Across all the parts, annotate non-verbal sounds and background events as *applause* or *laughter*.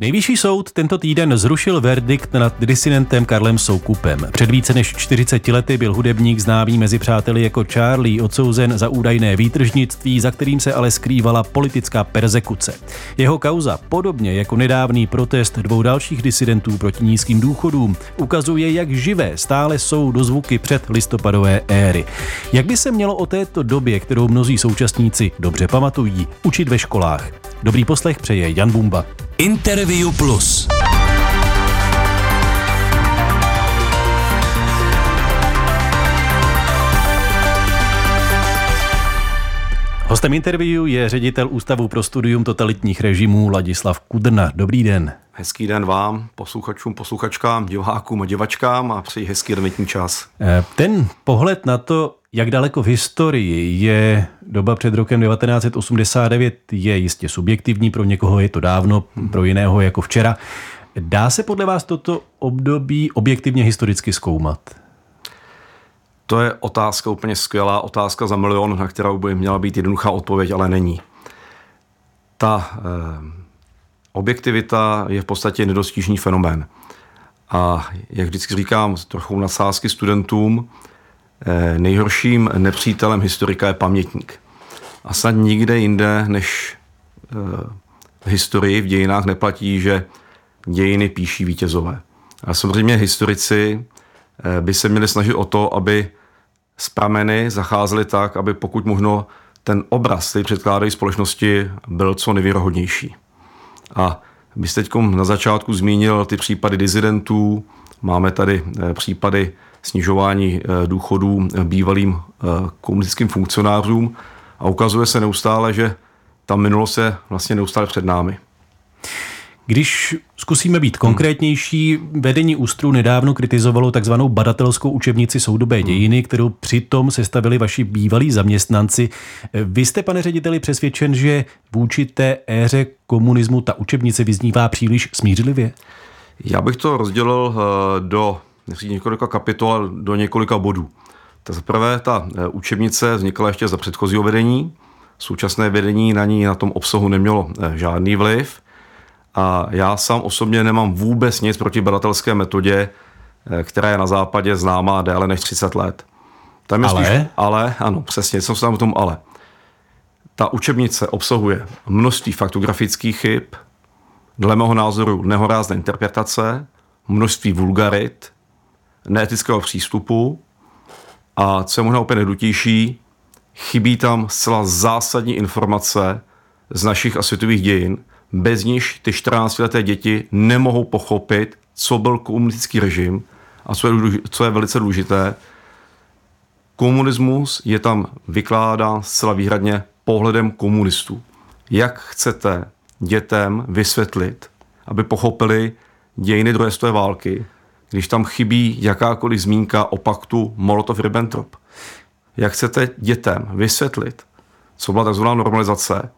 Nejvyšší soud tento týden zrušil verdikt nad disidentem Karlem Soukupem. Před více než 40 lety byl hudebník známý mezi přáteli jako Charlie odsouzen za údajné výtržnictví, za kterým se ale skrývala politická persekuce. Jeho kauza, podobně jako nedávný protest dvou dalších disidentů proti nízkým důchodům, ukazuje, jak živé stále jsou dozvuky před listopadové éry. Jak by se mělo o této době, kterou mnozí současníci dobře pamatují, učit ve školách? Dobrý poslech přeje Jan Bumba. Interview Plus. Hostem interview je ředitel Ústavu pro studium totalitních režimů Ladislav Kudrna. Dobrý den. Hezký den vám, posluchačům, posluchačkám, divákům a divačkám a přeji hezký adventní čas. Eh, ten pohled na to, jak daleko v historii je doba před rokem 1989, je jistě subjektivní, pro někoho je to dávno, pro jiného jako včera. Dá se podle vás toto období objektivně historicky zkoumat? To je otázka úplně skvělá, otázka za milion, na kterou by měla být jednoduchá odpověď, ale není. Ta eh, objektivita je v podstatě nedostižný fenomén. A jak vždycky říkám, trochu nadsázky studentům, nejhorším nepřítelem historika je pamětník. A snad nikde jinde než eh, v historii, v dějinách neplatí, že dějiny píší vítězové. A samozřejmě historici eh, by se měli snažit o to, aby z prameny zacházeli tak, aby pokud možno ten obraz, který předkládají společnosti, byl co nejvěrohodnější. A vy teď na začátku zmínil ty případy dizidentů, máme tady eh, případy snižování eh, důchodů bývalým komunistickým funkcionářům a ukazuje se neustále, že ta minulost je vlastně neustále před námi. Když zkusíme být konkrétnější, vedení ústru nedávno kritizovalo takzvanou badatelskou učebnici soudobé hmm. dějiny, kterou přitom sestavili vaši bývalí zaměstnanci. Vy jste, pane řediteli, přesvědčen, že vůči té éře komunismu ta učebnice vyznívá příliš smířlivě? Já bych to rozdělil eh, do několika kapitol, do několika bodů. Tak za prvé, ta eh, učebnice vznikla ještě za předchozího vedení. Současné vedení na ní na tom obsahu nemělo eh, žádný vliv. A já sám osobně nemám vůbec nic proti badatelské metodě, eh, která je na západě známá déle než 30 let. Tam je ale? Spíš, ale, ano, přesně, jsem se tam v tom ale. Ta učebnice obsahuje množství faktografických chyb, dle mého názoru nehorázné interpretace, množství vulgarit, neetického přístupu a co je možná úplně nejdutější, chybí tam zcela zásadní informace z našich a světových dějin, bez níž ty 14-leté děti nemohou pochopit, co byl komunistický režim a co je, co je velice důležité, komunismus je tam vykládán zcela výhradně pohledem komunistů. Jak chcete dětem vysvětlit, aby pochopili dějiny druhé světové války, když tam chybí jakákoliv zmínka o paktu Molotov-Ribbentrop? Jak chcete dětem vysvětlit, co byla tzv. normalizace,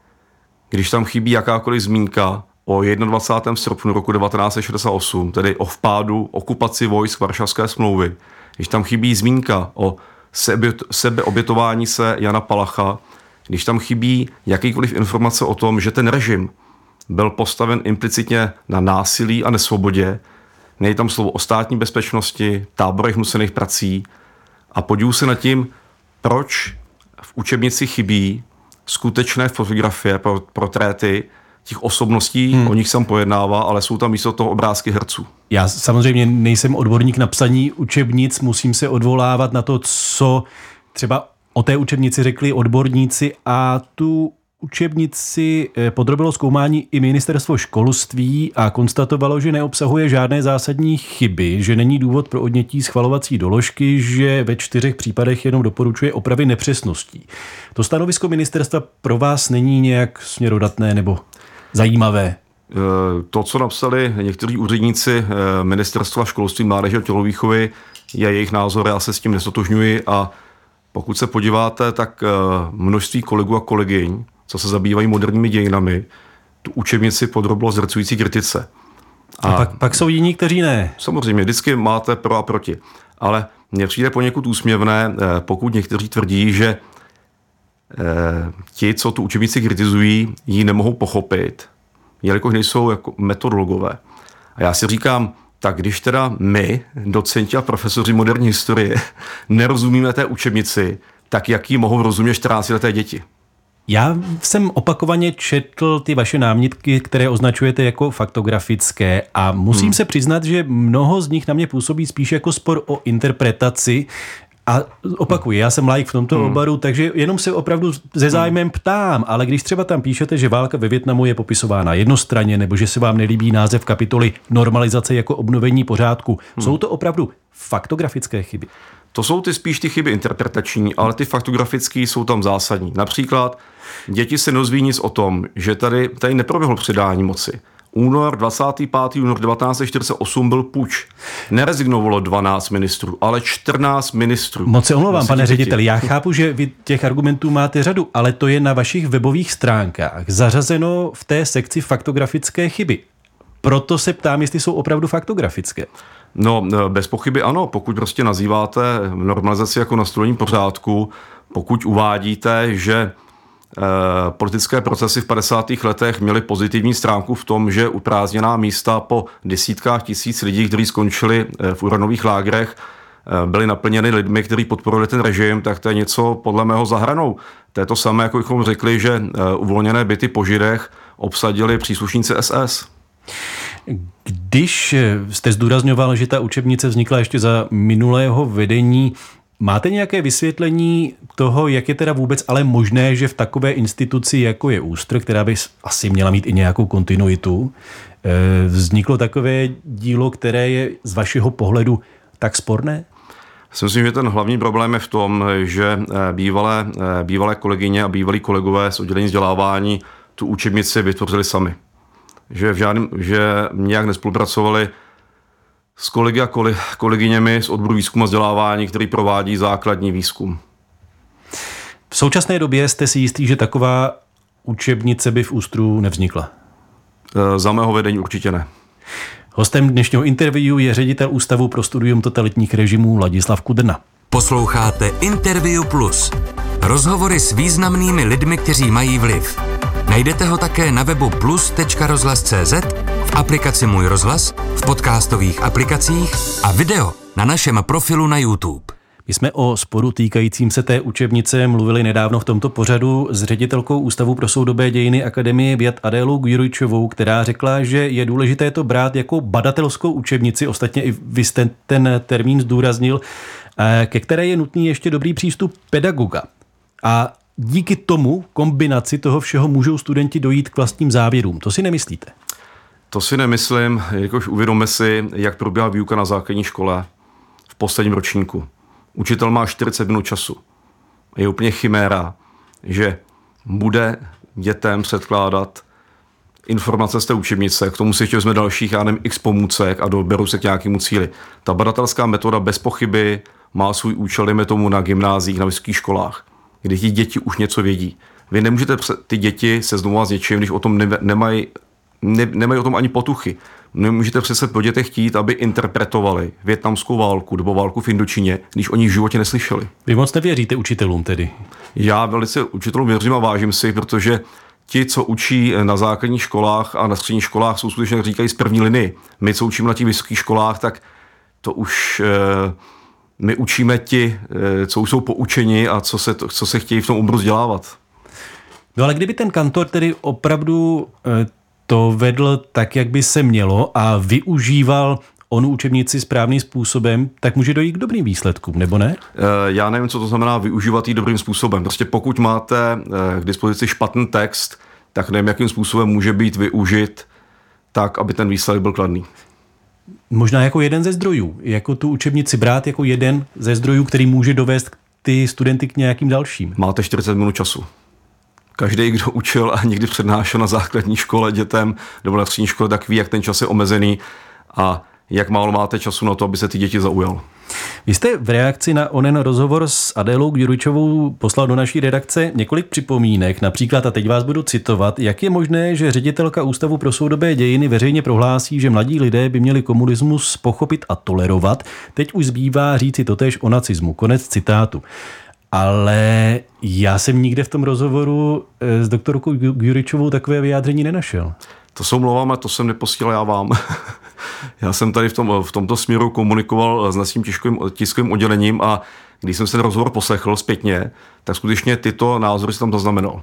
když tam chybí jakákoliv zmínka o 21. srpnu roku 1968, tedy o vpádu okupaci vojsk Varšavské smlouvy, když tam chybí zmínka o sebe, sebeobětování se Jana Palacha, když tam chybí jakýkoliv informace o tom, že ten režim byl postaven implicitně na násilí a nesvobodě, nejde tam slovo o státní bezpečnosti, táborech nucených prací a podívu se nad tím, proč v učebnici chybí skutečné fotografie, portréty těch osobností, hmm. o nich jsem pojednává, ale jsou tam místo toho obrázky herců. Já samozřejmě nejsem odborník na psaní učebnic, musím se odvolávat na to, co třeba o té učebnici řekli odborníci a tu učebnici eh, podrobilo zkoumání i ministerstvo školství a konstatovalo, že neobsahuje žádné zásadní chyby, že není důvod pro odnětí schvalovací doložky, že ve čtyřech případech jenom doporučuje opravy nepřesností. To stanovisko ministerstva pro vás není nějak směrodatné nebo zajímavé? Eh, to, co napsali někteří úředníci eh, ministerstva školství, mládeže a tělovýchovy, je jejich názor, já se s tím nesotožňuji a pokud se podíváte, tak množství kolegů a kolegyň co se zabývají moderními dějinami, tu učebnici podrobilo zrcující kritice. A, a pak, pak jsou jiní, kteří ne. Samozřejmě, vždycky máte pro a proti. Ale mně přijde poněkud úsměvné, eh, pokud někteří tvrdí, že eh, ti, co tu učebnici kritizují, ji nemohou pochopit, jelikož nejsou jako metodologové. A já si říkám, tak když teda my, docenti a profesoři moderní historie, *laughs* nerozumíme té učebnici, tak jak ji mohou rozumět 14-leté děti? Já jsem opakovaně četl ty vaše námitky, které označujete jako faktografické a musím hmm. se přiznat, že mnoho z nich na mě působí spíš jako spor o interpretaci, a opakuji, já jsem like v tomto hmm. obaru, takže jenom se opravdu se zájmem ptám, ale když třeba tam píšete, že válka ve Větnamu je popisována jednostranně, nebo že se vám nelíbí název kapitoly normalizace jako obnovení pořádku, hmm. jsou to opravdu faktografické chyby? To jsou ty spíš ty chyby interpretační, ale ty faktografické jsou tam zásadní. Například děti se dozví nic o tom, že tady, tady neproběhlo předání moci. Únor 25. únor 1948 byl puč. Nerezignovalo 12 ministrů, ale 14 ministrů. Moc se omlouvám, pane řediteli. Já chápu, že vy těch argumentů máte řadu, ale to je na vašich webových stránkách zařazeno v té sekci faktografické chyby. Proto se ptám, jestli jsou opravdu faktografické. No, bez pochyby ano. Pokud prostě nazýváte normalizaci jako nastolení pořádku, pokud uvádíte, že Eh, politické procesy v 50. letech měly pozitivní stránku v tom, že uprázdněná místa po desítkách tisíc lidí, kteří skončili eh, v uranových lágrech, byly naplněny lidmi, kteří podporovali ten režim, tak to je něco podle mého zahranou. To je to samé, jako bychom řekli, že uvolněné byty po židech obsadili příslušníci SS. Když jste zdůrazňoval, že ta učebnice vznikla ještě za minulého vedení Máte nějaké vysvětlení toho, jak je teda vůbec ale možné, že v takové instituci, jako je Ústr, která by asi měla mít i nějakou kontinuitu, eh, vzniklo takové dílo, které je z vašeho pohledu tak sporné? Já myslím, že ten hlavní problém je v tom, že eh, bývalé, eh, bývalé kolegyně a bývalí kolegové z oddělení vzdělávání tu učebnici vytvořili sami. Že, v žádném, že nějak nespolupracovali s kolegy a kolegyněmi z odboru výzkumu a vzdělávání, který provádí základní výzkum. V současné době jste si jistý, že taková učebnice by v Ústru nevznikla? E, za mého vedení určitě ne. Hostem dnešního interview je ředitel Ústavu pro studium totalitních režimů Ladislav Kudrna. Posloucháte Interview Plus. Rozhovory s významnými lidmi, kteří mají vliv. Najdete ho také na webu plus.rozhlas.cz, v aplikaci Můj rozhlas, v podcastových aplikacích a video na našem profilu na YouTube. My jsme o sporu týkajícím se té učebnice mluvili nedávno v tomto pořadu s ředitelkou Ústavu pro soudobé dějiny Akademie věd Adélou Gujrujčovou, která řekla, že je důležité to brát jako badatelskou učebnici, ostatně i vy jste ten termín zdůraznil, eh, ke které je nutný ještě dobrý přístup pedagoga. A díky tomu kombinaci toho všeho můžou studenti dojít k vlastním závěrům. To si nemyslíte? To si nemyslím, jakož uvědomme si, jak probíhá výuka na základní škole v posledním ročníku. Učitel má 40 minut času. Je úplně chiméra, že bude dětem předkládat informace z té učebnice, k tomu si ještě vezme dalších, já nevím, x pomůcek a doberou se k nějakému cíli. Ta badatelská metoda bez pochyby má svůj účel, dejme tomu na gymnázích, na vysokých školách kdy ti děti už něco vědí. Vy nemůžete ty děti se znovu s něčím, když o tom nemají, ne, nemají o tom ani potuchy. Nemůžete přece po dětech chtít, aby interpretovali větnamskou válku nebo válku v Indočině, když oni v životě neslyšeli. Vy moc nevěříte učitelům tedy? Já velice učitelům věřím a vážím si, protože ti, co učí na základních školách a na středních školách, jsou skutečně, jak říkají, z první linie. My, co učíme na těch vysokých školách, tak to už eh, my učíme ti, eh, co už jsou poučeni a co se, co se chtějí v tom oboru vzdělávat. No ale kdyby ten kantor tedy opravdu eh, to vedl tak, jak by se mělo a využíval onu učebnici správným způsobem, tak může dojít k dobrým výsledkům, nebo ne? Eh, já nevím, co to znamená využívat ji dobrým způsobem. Prostě pokud máte k dispozici špatný text, tak nevím, jakým způsobem může být využit tak, aby ten výsledek byl kladný. Možná jako jeden ze zdrojů, jako tu učebnici brát jako jeden ze zdrojů, který může dovést ty studenty k nějakým dalším. Máte 40 minut času. Každý, kdo učil a někdy přednášel na základní škole dětem nebo na střední škole, tak ví, jak ten čas je omezený a jak málo máte času na to, aby se ty děti zaujal. Vy jste v reakci na onen rozhovor s Adélou Gjuručovou poslal do naší redakce několik připomínek, například, a teď vás budu citovat, jak je možné, že ředitelka Ústavu pro soudobé dějiny veřejně prohlásí, že mladí lidé by měli komunismus pochopit a tolerovat. Teď už zbývá říci totéž o nacismu. Konec citátu. Ale já jsem nikde v tom rozhovoru eh, s doktorkou Juričovou takové vyjádření nenašel. To jsou mluvám, to jsem neposílal já vám. *laughs* já jsem tady v, tom, v tomto směru komunikoval s naším tiskovým, tiskovým oddělením a když jsem se ten rozhovor poslechl zpětně, tak skutečně tyto názory jsem tam zaznamenal.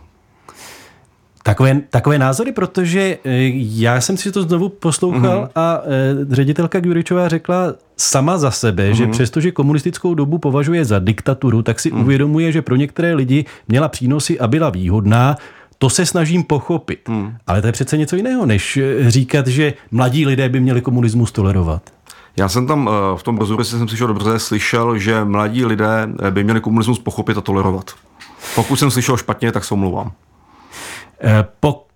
Takové, takové názory, protože eh, já jsem si to znovu poslouchal mm-hmm. a e, ředitelka Gjuričová řekla sama za sebe, mm-hmm. že přestože komunistickou dobu považuje za diktaturu, tak si mm. uvědomuje, že pro některé lidi měla přínosy a byla výhodná. To se snažím pochopit. Mm. Ale to je přece něco jiného, než eh, říkat, že mladí lidé by měli komunismus tolerovat. Já jsem tam v tom rozhovoru, jsem slyšel dobře, slyšel, že mladí lidé by měli komunismus pochopit a tolerovat. Pokud jsem slyšel špatně, tak se omlouvám. Eh, po,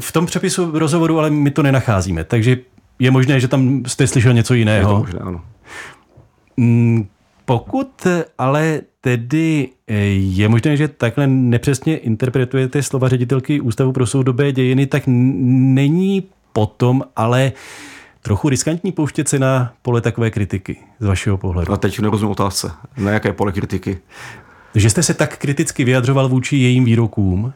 v tom přepisu rozhovoru ale my to nenacházíme, takže je možné, že tam jste slyšel něco jiného. Je to možné, ano. Mm, pokud ale tedy eh, je možné, že takhle nepřesně interpretujete slova ředitelky Ústavu pro soudobé dějiny, tak není potom ale trochu riskantní pouštět se na pole takové kritiky z vašeho pohledu. A teď nerozumím otázce. Na jaké pole kritiky? Že jste se tak kriticky vyjadřoval vůči jejím výrokům,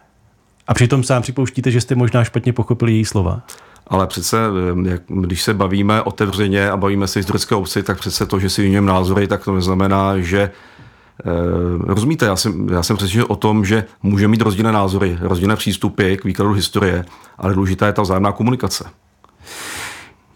a přitom sám připouštíte, že jste možná špatně pochopili její slova. Ale přece, jak, když se bavíme otevřeně a bavíme se historické obci, tak přece to, že si vyměním názory, tak to neznamená, že eh, rozumíte, já jsem, já jsem přesvědčen o tom, že může mít rozdílné názory, rozdílné přístupy k výkladu historie, ale důležitá je ta vzájemná komunikace.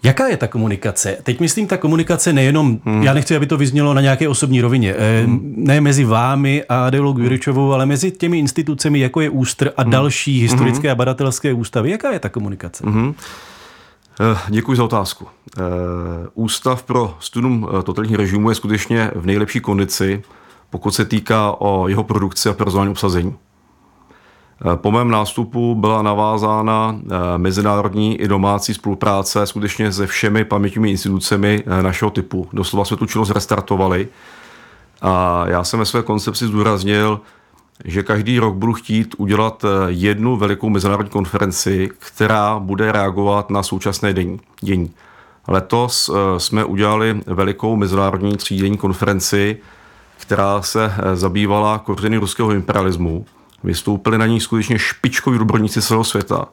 Jaká je ta komunikace? Teď myslím ta komunikace nejenom, hmm. já nechci, aby to vyznělo na nějaké osobní rovině, eh, hmm. ne mezi vámi a Adélou Juričovou, ale mezi těmi institucemi, jako je Ústr a hmm. další historické hmm. a badatelské ústavy. Jaká je ta komunikace? Hmm. Děkuji za otázku. Eh, Ústav pro studium totalitních režimů je skutečně v nejlepší kondici, pokud se týká o jeho produkci a personální obsazení. Po mém nástupu byla navázána eh, mezinárodní i domácí spolupráce skutečně se všemi pamětními institucemi eh, našeho typu. Doslova jsme tu činnost restartovali a já jsem ve své koncepci zdůraznil, že každý rok budu chtít udělat eh, jednu velikou mezinárodní konferenci, která bude reagovat na současné dění. Letos jsme udělali velikou mezinárodní třídenní konferenci, která se zabývala kořeny ruského imperialismu. Vystoupili na ní skutečně špičkoví odborníci celého světa.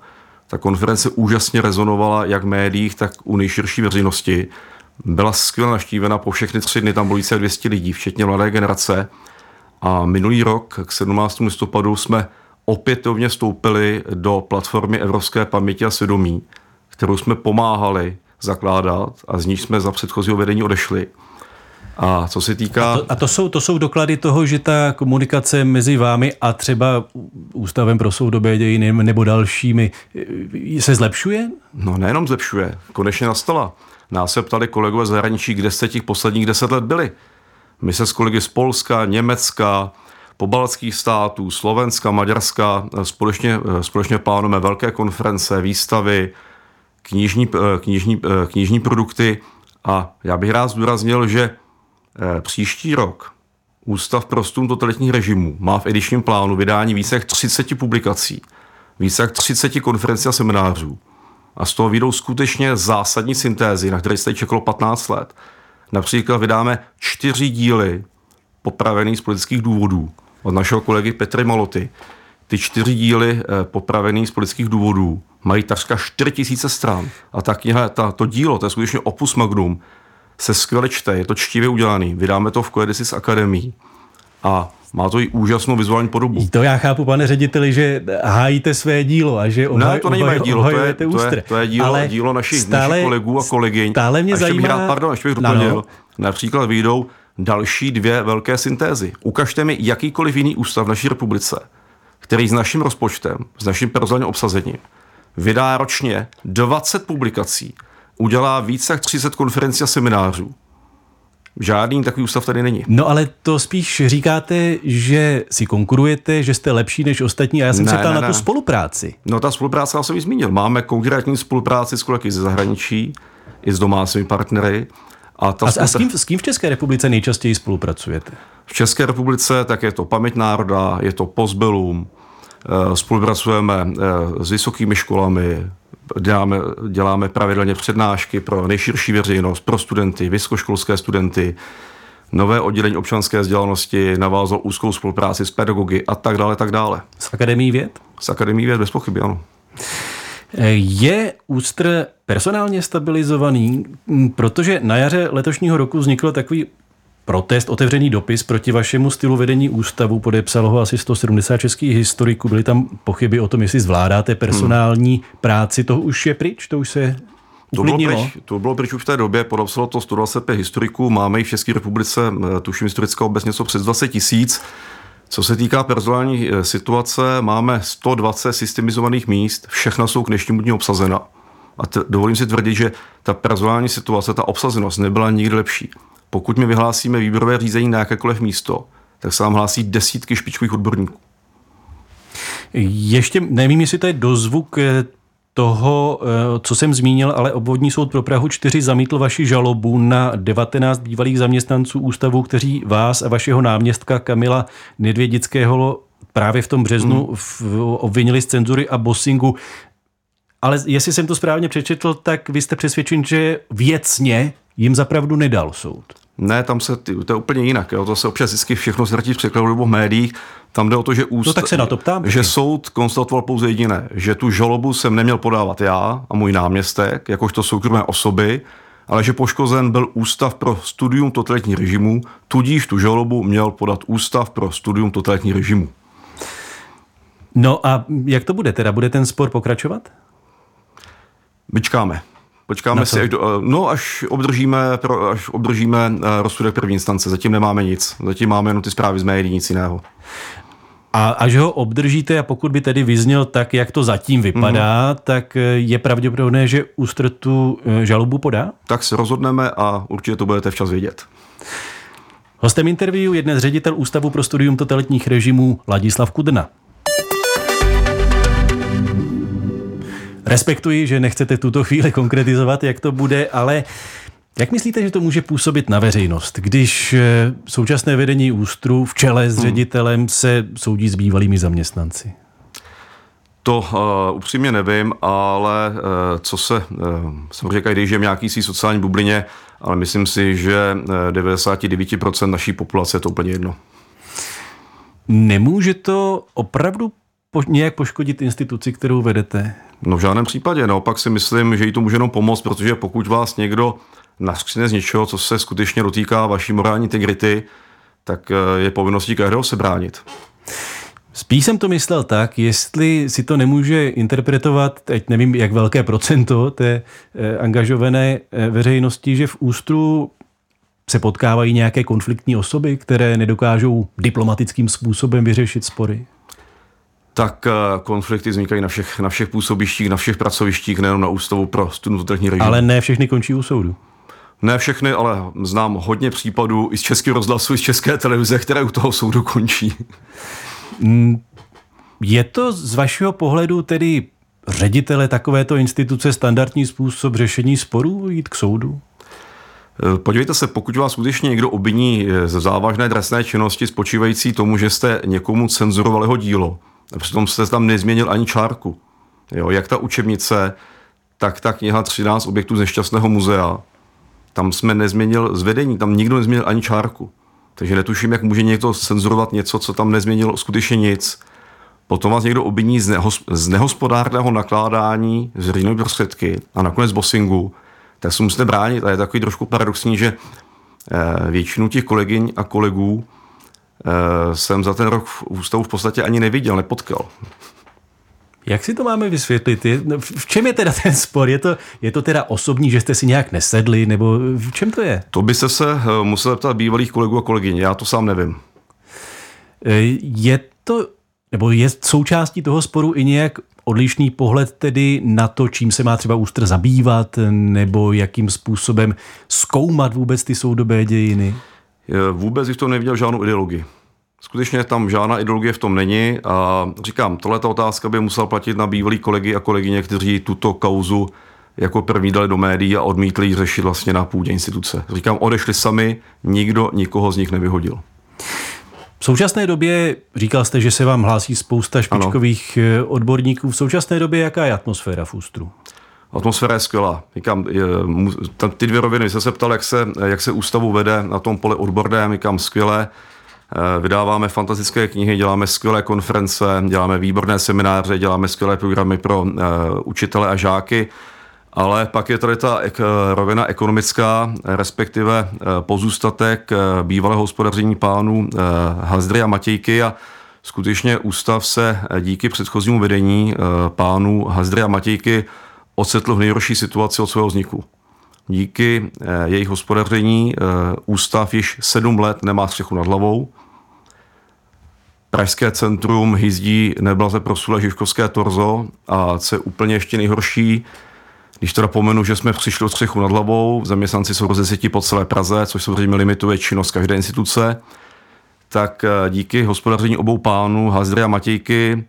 Ta konference úžasně rezonovala jak v médiích, tak u nejširší veřejnosti. Byla skvěle naštívena po všechny tři dny, tam bylo více 200 lidí, včetně mladé generace. A minulý rok, k 17. listopadu, jsme opětovně vstoupili do platformy Evropské paměti a svědomí, kterou jsme pomáhali zakládat a z níž jsme za předchozího vedení odešli. A co se týká... A, to, a to, jsou, to jsou doklady toho, že ta komunikace mezi vámi a třeba Ústavem pro soudobé dějiny nebo dalšími eh, se zlepšuje? No nejenom zlepšuje, konečně nastala. Nás se ptali kolegové z zahraničí, kde jste těch posledních deset let byli. My se s kolegy z Polska, Německa, pobaltských států, Slovenska, Maďarska eh, společně, eh, společně plánujeme velké konference, výstavy, knižní, knižní, knižní produkty a já bych rád zdůraznil, že příští rok Ústav pro studium totalitních režimů má v edičním plánu vydání více jak 30 publikací, více jak 30 konferencí a seminářů. A z toho vyjdou skutečně zásadní syntézy, na které jste čekalo 15 let. Například vydáme čtyři díly popravených z politických důvodů od našeho kolegy Petry Maloty. Ty čtyři díly eh, popravených z politických důvodů mají takřka 4000 stran. A ta kniha, ta, to dílo, to je skutečně opus magnum, se skvěle čte, je to čtivě udělaný. Vydáme to v Coedicis Academy a má to i úžasnou vizuální podobu. To já chápu, pane řediteli, že hájíte své dílo a že obhaj, ne, to není moje dílo, to je, to je, to je dílo, Ale dílo našich, stále, našich kolegů a kolegyň. Stále mě a zajímá... Bych rád, pardon, ještě bych doplnil. No. Například vyjdou další dvě velké syntézy. Ukažte mi jakýkoliv jiný ústav v naší republice, který s naším rozpočtem, s naším personálním obsazením vydá ročně 20 publikací udělá více jak 30 konferencí a seminářů. Žádný takový ústav tady není. No ale to spíš říkáte, že si konkurujete, že jste lepší než ostatní a já jsem ne, se ptal ne, na tu spolupráci. No ta spolupráce, já jsem ji zmínil. Máme konkrétní spolupráci s kolegy ze zahraničí i s domácími partnery. A, ta a, spolupra... a s, kým, s kým v České republice nejčastěji spolupracujete? V České republice tak je to Paměť národa, je to Postbellum, eh, spolupracujeme eh, s vysokými školami, děláme, děláme pravidelně přednášky pro nejširší veřejnost, pro studenty, vysokoškolské studenty, nové oddělení občanské vzdělanosti navázalo úzkou spolupráci s pedagogy a tak dále, tak dále. S Akademií věd? S Akademií věd bez pochyby, ano. Je Ústr personálně stabilizovaný, protože na jaře letošního roku vznikl takový protest, otevřený dopis proti vašemu stylu vedení ústavu, podepsalo ho asi 170 českých historiků, byly tam pochyby o tom, jestli zvládáte personální hmm. práci, to už je pryč, to už se to bylo, pryč, to bylo pryč už v té době, podepsalo to 125 historiků, máme i v České republice, eh, tuším historická obec něco přes 20 tisíc. Co se týká personální eh, situace, máme 120 systemizovaných míst, všechna jsou k dnešnímu dní obsazena. A t- dovolím si tvrdit, že ta personální situace, ta obsazenost nebyla nikdy lepší. Pokud my vyhlásíme výběrové řízení na jakékoliv místo, tak se nám hlásí desítky špičkových odborníků. Ještě nevím, jestli to je dozvuk eh, toho, eh, co jsem zmínil, ale obvodní soud pro Prahu 4 zamítl vaši žalobu na 19 bývalých zaměstnanců ústavu, kteří vás a vašeho náměstka Kamila Nedvědického právě v tom březnu hmm. obvinili z cenzury a bossingu. Ale jestli jsem to správně přečetl, tak vy jste přesvědčen, že věcně jim zapravdu nedal soud. Ne, tam se, to je úplně jinak. Jo. To se občas vždycky všechno ztratí v překladu nebo v médiích. Tam jde o to, že úst, no, tak se na to ptám. že soud konstatoval pouze jediné, že tu žalobu jsem neměl podávat já a můj náměstek, jakožto soukromé osoby, ale že poškozen byl Ústav pro studium totalitní režimu, tudíž tu žalobu měl podat Ústav pro studium totalitní režimu. No a jak to bude teda? Bude ten spor pokračovat? Vyčkáme. Počkáme si, až, do, eh, no, až obdržíme, až obdržíme eh, rozsudek první instance. Zatím nemáme nic. Zatím máme jenom ty zprávy z médií, nic jiného. A až ho obdržíte a pokud by tedy vyzněl tak, jak to zatím vypadá, mm-hmm. tak eh, je pravděpodobné, že ústr tu žalobu podá? Tak se rozhodneme a určitě to budete včas vědět. Hostem interview je dnes ředitel Ústavu pro studium totalitních režimů Ladislav Kudna. Respektuji, že nechcete tuto chvíli konkretizovat, jak to bude, ale jak myslíte, že to může působit na veřejnost, když eh, současné vedení ústru v čele s hmm. ředitelem se soudí s bývalými zaměstnanci? To uh, upřímně nevím, ale uh, co se, uh, jsem říkal, že je nějaký svý sociální bublině, ale myslím si, že 99% naší populace je to úplně jedno. Nemůže to opravdu po, nějak poškodit instituci, kterou vedete? No v žádném případě. Naopak si myslím, že jí to může jenom pomoct, protože pokud vás někdo naskřine z něčeho, co se skutečně dotýká vaší morální integrity, tak eh, je povinností každého se bránit. Spíš jsem to myslel tak, jestli si to nemůže interpretovat, teď nevím, jak velké procento té eh, angažované eh, veřejnosti, že v ústru se potkávají nějaké konfliktní osoby, které nedokážou diplomatickým způsobem vyřešit spory tak eh, konflikty vznikají na všech, na všech působištích, na všech pracovištích, nejenom na ústavu pro studentní režim. Ale ne všechny končí u soudu. Ne všechny, ale znám hodně případů i z Českého rozhlasu, i z České televize, které u toho soudu končí. Je to z vašeho pohledu tedy ředitele takovéto instituce standardní způsob řešení sporů jít k soudu? Eh, podívejte se, pokud vás skutečně někdo obviní ze závažné trestné činnosti spočívající tomu, že jste někomu cenzurovali jeho dílo, Přitom se tam nezměnil ani čárku. Jo, jak ta učebnice, tak ta kniha 13 objektů z nešťastného muzea. Tam jsme nezměnil zvedení, tam nikdo nezměnil ani čárku. Takže netuším, jak může někdo cenzurovat něco, co tam nezměnilo skutečně nic. Potom vás někdo obviní z, nehos, z nehospodárného nakládání s veřejnými prostředky a nakonec bossingu, tak se musíte bránit. A je takový trošku paradoxní, že eh, většinu těch kolegyň a kolegů jsem za ten rok v ústavu v podstatě ani neviděl, nepotkal. Jak si to máme vysvětlit? No, v čem je teda ten spor? Je to, je to teda osobní, že jste si nějak nesedli, nebo v čem to je? To byste se eh, musel ptat bývalých kolegů a kolegyň, já to sám nevím. Eh, je to, nebo je součástí toho sporu i nějak odlišný pohled tedy na to, čím se má třeba ústr zabývat, nebo jakým způsobem zkoumat vůbec ty soudobé dějiny? Vůbec bych to neviděl žádnou ideologii. Skutečně tam žádná ideologie v tom není a říkám, tohle otázka by musela platit na bývalý kolegy a kolegyně, kteří tuto kauzu jako první dali do médií a odmítli ji řešit vlastně na půdě instituce. Říkám, odešli sami, nikdo nikoho z nich nevyhodil. V současné době, říkal jste, že se vám hlásí spousta špičkových ano. odborníků. V současné době jaká je atmosféra v Ústru? Atmosféra je skvělá. Říkám, je, ty dvě roviny, jste se ptal, jak se, jak se ústavu vede na tom poli odborném, říkám skvěle. Eh, vydáváme fantastické knihy, děláme skvělé konference, děláme výborné semináře, děláme skvělé programy pro uh, učitele a žáky, ale pak je tady ta ek, rovina ekonomická, respektive uh, pozůstatek uh, bývalého hospodaření pánů Hazdry a Matějky a skutečně ústav se díky předchozímu vedení pánů Hazdry a Matějky ocitl v nejhorší situaci od svého vzniku. Díky jejich hospodaření ústav již sedm let nemá střechu nad hlavou, Pražské centrum hyzdí neblaze prosule Žižkovské torzo a co je úplně ještě nejhorší, když teda pomenu, že jsme přišli od střechu nad hlavou, zaměstnanci jsou rozesěti po celé Praze, což samozřejmě limituje činnost každé instituce, tak eh, díky hospodaření obou pánů, Hazdry a Matějky,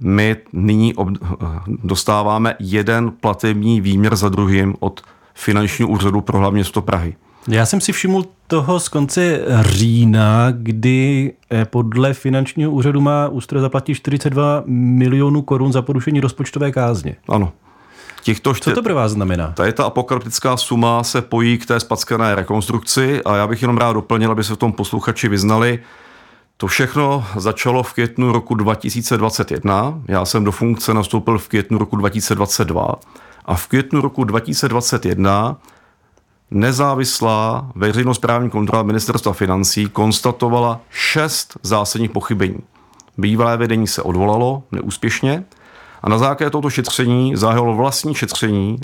my nyní ob- dostáváme jeden platební výměr za druhým od finančního úřadu pro hlavně město Prahy. Já jsem si všiml toho z konce října, kdy eh, podle finančního úřadu má Ústro zaplatit 42 milionů korun za porušení rozpočtové kázně. Ano. Těchto ště... Co to pro vás znamená? Tady ta apokalyptická suma se pojí k té spackané rekonstrukci a já bych jenom rád doplnil, aby se v tom posluchači vyznali. To všechno začalo v květnu roku 2021. Já jsem do funkce nastoupil v květnu roku 2022 a v květnu roku 2021 nezávislá veřejnosprávní kontrola ministerstva financí konstatovala šest zásadních pochybení. Bývalé vedení se odvolalo neúspěšně a na základě tohoto šetření zahájilo vlastní šetření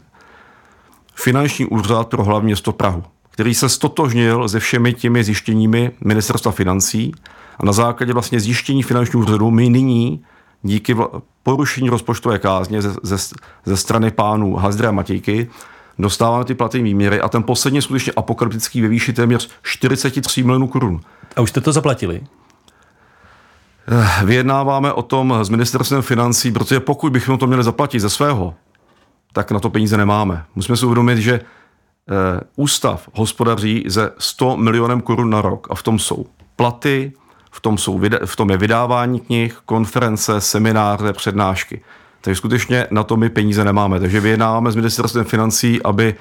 finanční úřad pro hlavní město Prahu, který se stotožnil se všemi těmi zjištěními ministerstva financí a na základě vlastně zjištění finančního úřadu my nyní díky porušení rozpočtové kázně ze, ze, ze strany pánů Hazdra a Matějky dostáváme ty platy výměry a ten poslední skutečně apokalyptický ve výši téměř 43 milionů korun. A už jste to zaplatili? Eh, vyjednáváme o tom s ministerstvem financí, protože pokud bychom to měli zaplatit ze svého, tak na to peníze nemáme. Musíme si uvědomit, že ústav hospodaří ze 100 milionem korun na rok a v tom jsou platy, v tom, jsou, v tom je vydávání knih, konference, semináře, přednášky. Takže skutečně na to my peníze nemáme. Takže vyjednáváme s ministerstvem financí, aby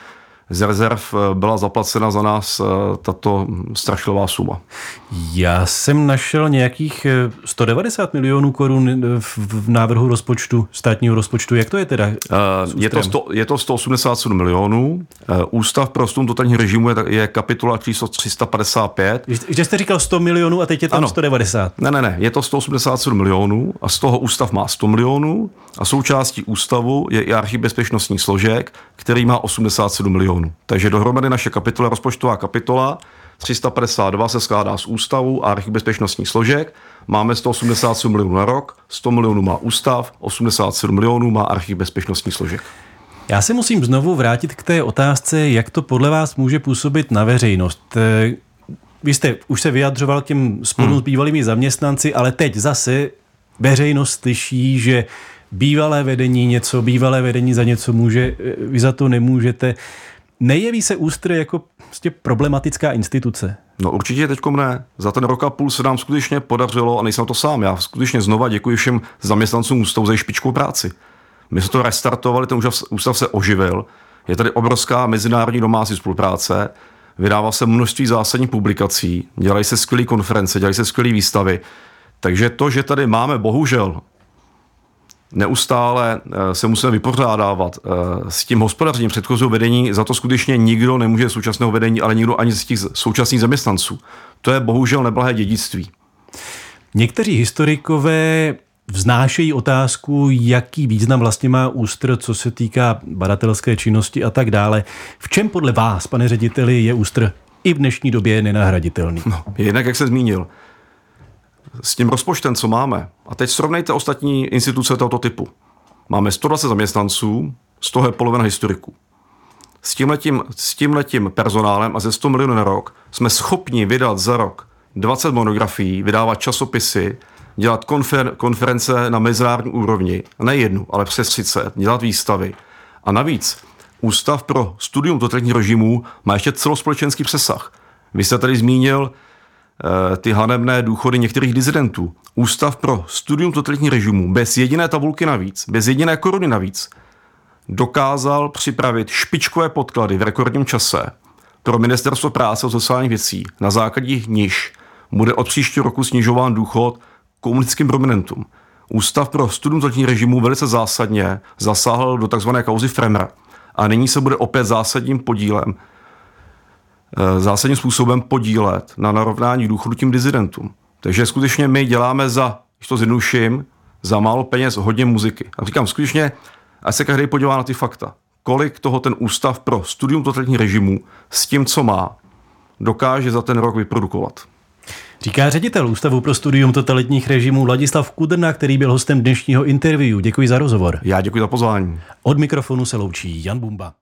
z rezerv eh, byla zaplacena za nás eh, tato strašlivá suma. Já jsem našel nějakých 190 eh, milionů korun v návrhu rozpočtu, státního rozpočtu. Jak to je teda? Je to, sto, je to 187 milionů. Ústav pro student totálního režimu je, je kapitola číslo 355. Že jste říkal 100 milionů a teď je tam ano. 190. Ne, ne, ne, je to 187 milionů a z toho ústav má 100 milionů a součástí ústavu je i archiv bezpečnostních složek, který má 87 milionů milionů. Takže dohromady naše kapitola, rozpočtová kapitola 352 se skládá z ústavu a archiv bezpečnostních složek. Máme 187 milionů na rok, 100 milionů má ústav, 87 milionů má archiv bezpečnostních složek. Já se musím znovu vrátit k té otázce, jak to podle vás může působit na veřejnost. Vy jste už se vyjadřoval těm sporům hmm. s bývalými zaměstnanci, ale teď zase veřejnost slyší, že bývalé vedení něco, bývalé vedení za něco může, vy za to nemůžete. Nejeví se ústry jako prostě problematická instituce? No určitě teď ne. Za ten rok a půl se nám skutečně podařilo, a nejsem to sám, já skutečně znova děkuji všem zaměstnancům ústavu za špičkou práci. My jsme to restartovali, ten ústav se oživil, je tady obrovská mezinárodní domácí spolupráce, vydává se množství zásadních publikací, dělají se skvělé konference, dělají se skvělé výstavy. Takže to, že tady máme bohužel neustále eh, se musíme vypořádávat eh, s tím hospodařením předchozího vedení, za to skutečně nikdo nemůže současného vedení, ale nikdo ani z těch současných zaměstnanců. To je bohužel neblahé dědictví. Někteří historikové vznášejí otázku, jaký význam vlastně má ústr, co se týká badatelské činnosti a tak dále. V čem podle vás, pane řediteli, je ústr i v dnešní době nenahraditelný? No, jinak, jak se zmínil, s tím rozpočtem, co máme, a teď srovnejte ostatní instituce tohoto typu. Máme 120 zaměstnanců, z toho je polovina historiků. S tímhletím, s tímhletím personálem a ze 100 milionů na rok jsme schopni vydat za rok 20 monografií, vydávat časopisy, dělat konfer, konference na mezinárodní úrovni, ne jednu, ale přes 30, dělat výstavy. A navíc Ústav pro studium totalitních režimů má ještě celospolečenský přesah. Vy jste tady zmínil ty hanebné důchody některých dizidentů. Ústav pro studium totalitních režimů bez jediné tabulky navíc, bez jediné koruny navíc, dokázal připravit špičkové podklady v rekordním čase pro Ministerstvo práce a sociálních věcí, na základě níž bude od příštího roku snižován důchod komunistickým prominentům. Ústav pro studium totalitních režimů velice zásadně zasáhl do tzv. kauzy Fremra a nyní se bude opět zásadním podílem, eh, zásadním způsobem podílet na narovnání důchodu tím dizidentům. Takže skutečně my děláme za, když to zjednuším, za málo peněz hodně muziky. A říkám skutečně, ať se každý podívá na ty fakta. Kolik toho ten ústav pro studium totalitních režimů s tím, co má, dokáže za ten rok vyprodukovat. Říká ředitel Ústavu pro studium totalitních režimů Ladislav Kudrna, který byl hostem dnešního interview. Děkuji za rozhovor. Já děkuji za pozvání. Od mikrofonu se loučí Jan Bumba.